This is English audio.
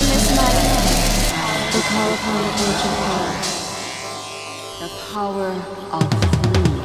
This night, we call upon the ancient power, the power of three.